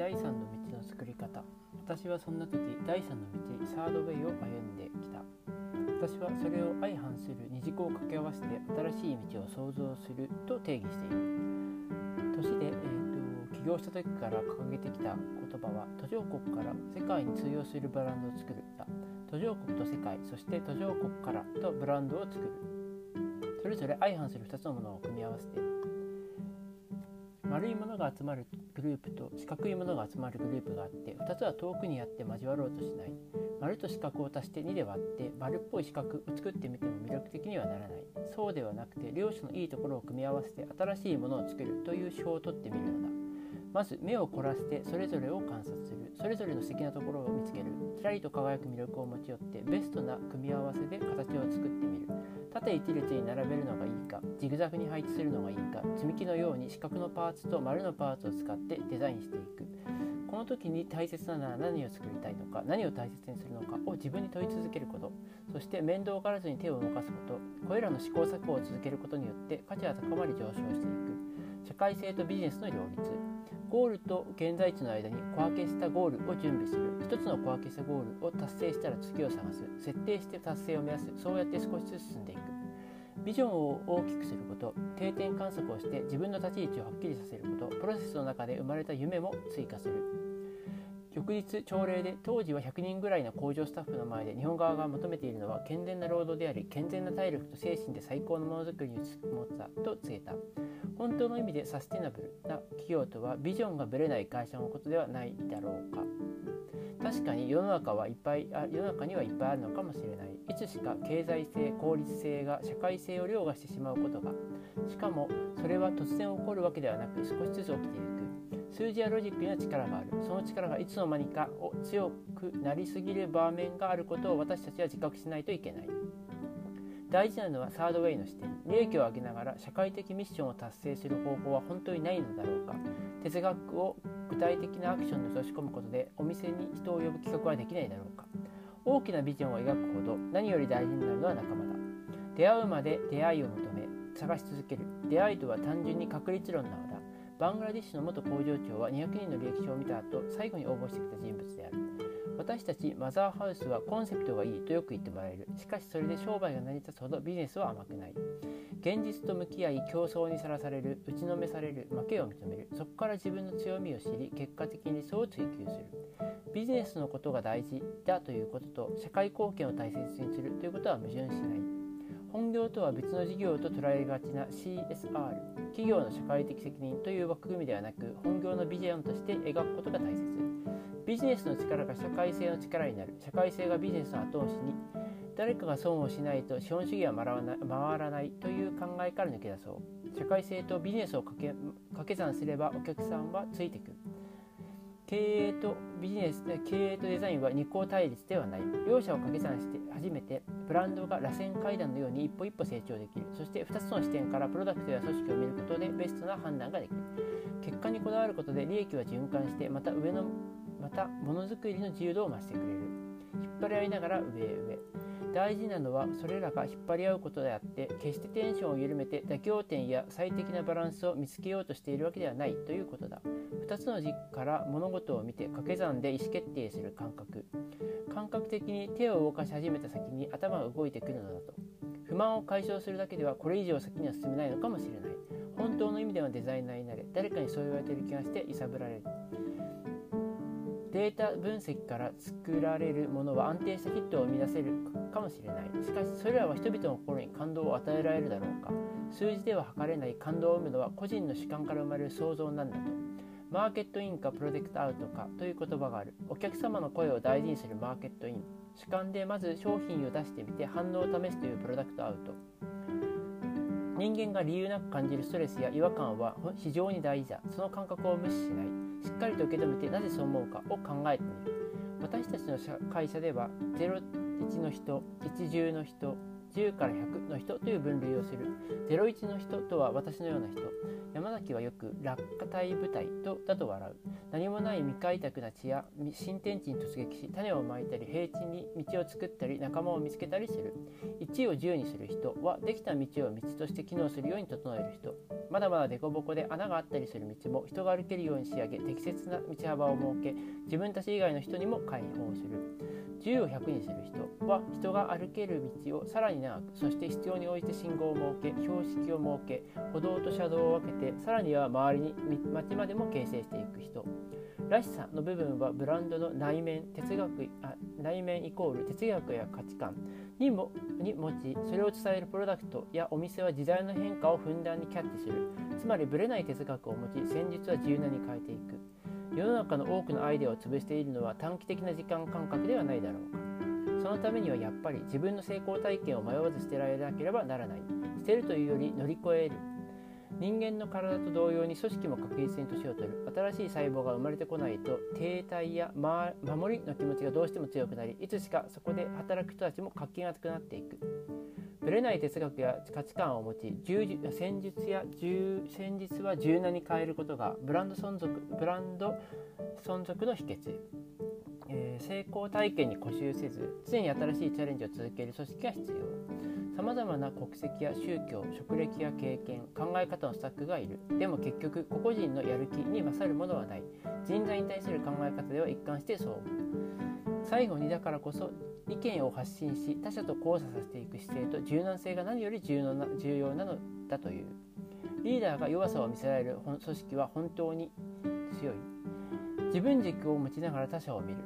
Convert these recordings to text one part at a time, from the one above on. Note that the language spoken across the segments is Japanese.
第三の道の作り方。私はそんな時第三の道サードウェイを歩んできた。私はそれを相反する二軸を掛け合わせて新しい道を創造すると定義している。都市で、えーと、起業した時から掲げてきた言葉は途上国から世界に通用するブランドを作るだ途上国と世界そして途上国からとブランドを作る。それぞれ相反する2つのものを組み合わせて丸いものが集まるグループと四角いものが集まるグループがあって2つは遠くにあって交わろうとしない。丸と四角を足して2で割って丸っぽい四角を作ってみても魅力的にはならない。そうではなくて両者のいいところを組み合わせて新しいものを作るという手法をとってみるのだまず目を凝らしてそれぞれを観察する。それぞれの素敵なところを見つける。きらりと輝く魅力を持ち寄ってベストな組み合わせで形を作ってみる。縦一列に並べるのがいいかジグザグに配置するのがいいか積み木のように四角のパーツと丸のパーツを使ってデザインしていく。この時に大切なのは何を作りたいのか何を大切にするのかを自分に問い続けること。そして面倒がらずに手を動かすこと。これらの試行錯誤を続けることによって価値は高まり上昇していく。社会性とビジネスの両立。ゴールと現在地の間に小分けしたゴールを準備する。一つの小分けしたゴールを達成したら次を探す。設定して達成を目指す。そうやって少しずつ進んでいく。ビジョンを大きくすること。定点観測をして自分の立ち位置をはっきりさせること。プロセスの中で生まれた夢も追加する。翌日朝礼で当時は100人ぐらいの工場スタッフの前で日本側が求めているのは健全な労働であり健全な体力と精神で最高のものづくりを持ったと告げた。本当の意味でサステナブルな企業とはビジョンがぶれない会社のことではないだろうか。確かに世の中はいっぱいあ世の中にはいっぱいあるのかもしれない。いつしか経済性効率性が社会性を凌駕してしまうことが。しかもそれは突然起こるわけではなく少しずつ起きていく数字やロジックには力がある。その力がいつの間にかを強くなりすぎる場面があることを私たちは自覚しないといけない。大事なのはサードウェイの視点。利益を上げながら社会的ミッションを達成する方法は本当にないのだろうか。哲学を具体的なアクションに落とし込むことでお店に人を呼ぶ企画はできないだろうか。大きなビジョンを描くほど何より大事になるのは仲間だ。出会うまで出会いを求め探し続ける。出会いとは単純に確率論なのだバングラディッシュの元工場長は200人の履歴書を見た後最後に応募してきた人物である。私たちマザーハウスはコンセプトがいいとよく言ってもらえる。しかしそれで商売が成り立つほどビジネスは甘くない。現実と向き合い競争にさらされる。打ちのめされる。負けを認める。そこから自分の強みを知り結果的にそう追求する。ビジネスのことが大事だということと社会貢献を大切にするということは矛盾しない。本業とは別の事業と捉えがちな CSR 企業の社会的責任という枠組みではなく本業のビジョンとして描くことが大切。ビジネスの力が社会性の力になる。社会性がビジネスの後押しに。誰かが損をしないと資本主義は回らないという考えから抜け出そう。社会性とビジネスを掛け掛け算すればお客さんはついてくる。経営とビジネス経営とデザインは二項対立ではない。両者を掛け算して初めてブランドが螺旋階段のように一歩一歩成長できる。そして2つの視点からプロダクトや組織を見ることでベストな判断ができる。結果にこだわることで利益は循環してまた上のまたものづくりの自由度を増してくれる。引っ張り合いながら上へ上大事なのはそれらが引っ張り合うことであって決してテンションを緩めて妥協点や最適なバランスを見つけようとしているわけではないということだ。2つの軸から物事を見て掛け算で意思決定する感覚。感覚的に手を動かし始めた先に頭が動いてくるのだと。不満を解消するだけではこれ以上先には進めないのかもしれない。本当の意味ではデザイナーになれ誰かにそう言われている気がして揺さぶられる。データ分析から作られるものは安定したヒットを生み出せる。かもしれない。しかしそれらは人々の心に感動を与えられるだろうか。数字では測れない感動を生むのは個人の主観から生まれる想像なんだと。マーケットインかプロジェクトアウトかという言葉がある。お客様の声を大事にするマーケットイン。主観でまず商品を出してみて反応を試すというプロダクトアウト。人間が理由なく感じるストレスや違和感は非常に大事だ。その感覚を無視しない。しっかりと受け止めてなぜそう思うかを考えてみる。私たちの会社では01の人10の人10から100の人という分類をする。01の人とは私のような人。山崎はよく落下隊部隊とだと笑う。何もない未開拓な地や新天地に突撃し種をまいたり平地に道を作ったり仲間を見つけたりする。1を10にする人はできた道を道として機能するように整える人。まだまだ凸凹で穴があったりする道も人が歩けるように仕上げ適切な道幅を設け自分たち以外の人にも開放する。10を100にする人は人が歩ける道をさらに長くそして必要に応じて信号を設け標識を設け歩道と車道を分けてさらには周りに街までも形成していく人。らしさの部分はブランドの内面哲学あ内面イコール哲学や価値観。にもに持ちそれを伝えるプロダクトやお店は時代の変化をふんだんにキャッチする。つまりブレない哲学を持ち戦術は柔軟に変えていく。世の中の多くのアイデアを潰しているのは短期的な時間感覚ではないだろうか。そのためにはやっぱり自分の成功体験を迷わず捨てられなければならない。捨てるというより乗り越える。人間の体と同様に組織も確実に年を取る。新しい細胞が生まれてこないと停滞や、ま、守りの気持ちがどうしても強くなりいつしかそこで働く人たちも活気が熱くなっていく。ぶれない哲学や価値観を持ち戦術や戦術は柔軟に変えることがブランド存続ブランド存続の秘訣、えー、成功体験に固執せず常に新しいチャレンジを続ける組織が必要。さまざまな国籍や宗教職歴や経験考え方のスタッフがいる。でも結局個々人のやる気に勝るものはない。人材に対する考え方では一貫してそう最後にだからこそ意見を発信し他者と交差させていく姿勢と柔軟性が何より重要な重要なのだという。リーダーが弱さを見せられる組織は本当に強い。自分軸を持ちながら他者を見る。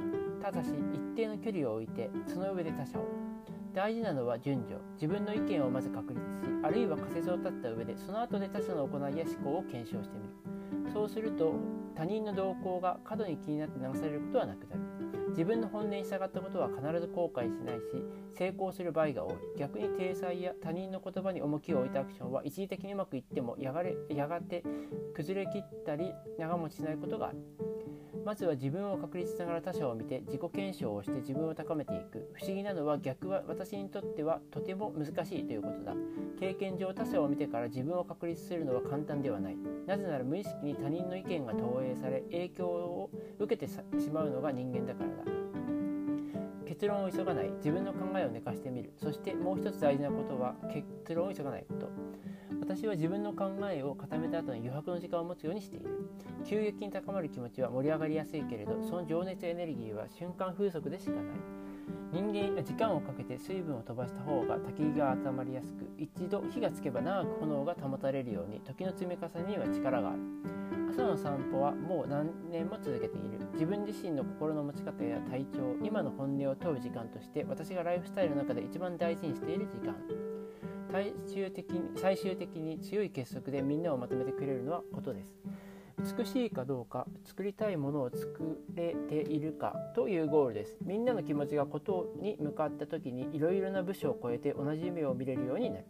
ただし一定の距離を置いてその上で他者を。大事なのは順序。自分の意見をまず確立しあるいは仮説を立った上でその後で他者の行いや思考を検証してみる。そうすると他人の動向が過度に気になって流されることはなくなる。自分の本音に従ったことは必ず後悔しないし成功する場合が多い。逆に体裁や他人の言葉に重きを置いたアクションは一時的にうまくいってもやがれやがて崩れきったり長持ちしないことがある。まずは自分を確立しながら他者を見て自己検証をして自分を高めていく。不思議なのは逆は私にとってはとても難しいということだ。経験上他者を見てから自分を確立するのは簡単ではない。なぜなら無意識に他人の意見が投影され影響を受けてしまうのが人間だからだ。結論を急がない。自分の考えを寝かしてみる。そしてもう一つ大事なことは結論を急がないこと。私は自分の考えを固めた後に余白の時間を持つようにしている。急激に高まる気持ちは盛り上がりやすいけれどその情熱エネルギーは瞬間風速でしかない。人間時間をかけて水分を飛ばした方が焚き火が温まりやすく一度火がつけば長く炎が保たれるように時の積み重ねには力がある。朝の散歩はもう何年も続けている。自分自身の心の持ち方や体調今の本音を問う時間として私がライフスタイルの中で一番大事にしている時間。最終的に最終的に強い結束でみんなをまとめてくれるのはことです。美しいかどうか作りたいものを作れているかというゴールです。みんなの気持ちがことに向かった時にいろいろな部署を超えて同じ夢を見れるようになる。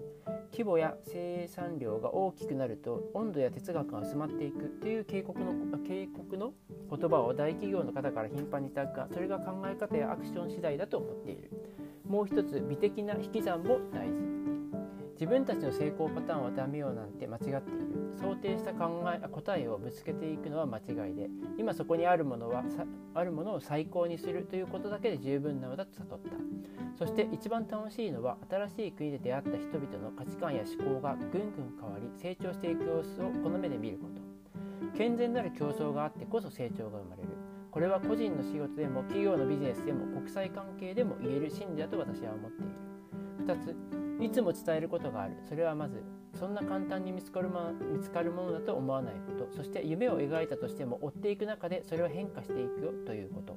規模や生産量が大きくなると温度や哲学が薄まっていくという警告の警告の言葉を大企業の方から頻繁にいただくがそれが考え方やアクション次第だと思っている。もう一つ美的な引き算も大事。自分たちの成功パターンを当てはめようなんて間違っている。想定した考え答えをぶつけていくのは間違いで。今そこにあるものはあるものを最高にするということだけで十分なのだと悟ったそして一番楽しいのは新しい国で出会った人々の価値観や思考がぐんぐん変わり成長していく様子をこの目で見ること。健全なる競争があってこそ成長が生まれる。これは個人の仕事でも企業のビジネスでも国際関係でも言える真理だと私は思っている。2ついつも伝えることがある。それはまずそんな簡単に見つかる,、ま、見つかるものだと思わないこと。そして夢を描いたとしても追っていく中でそれは変化していくよということ。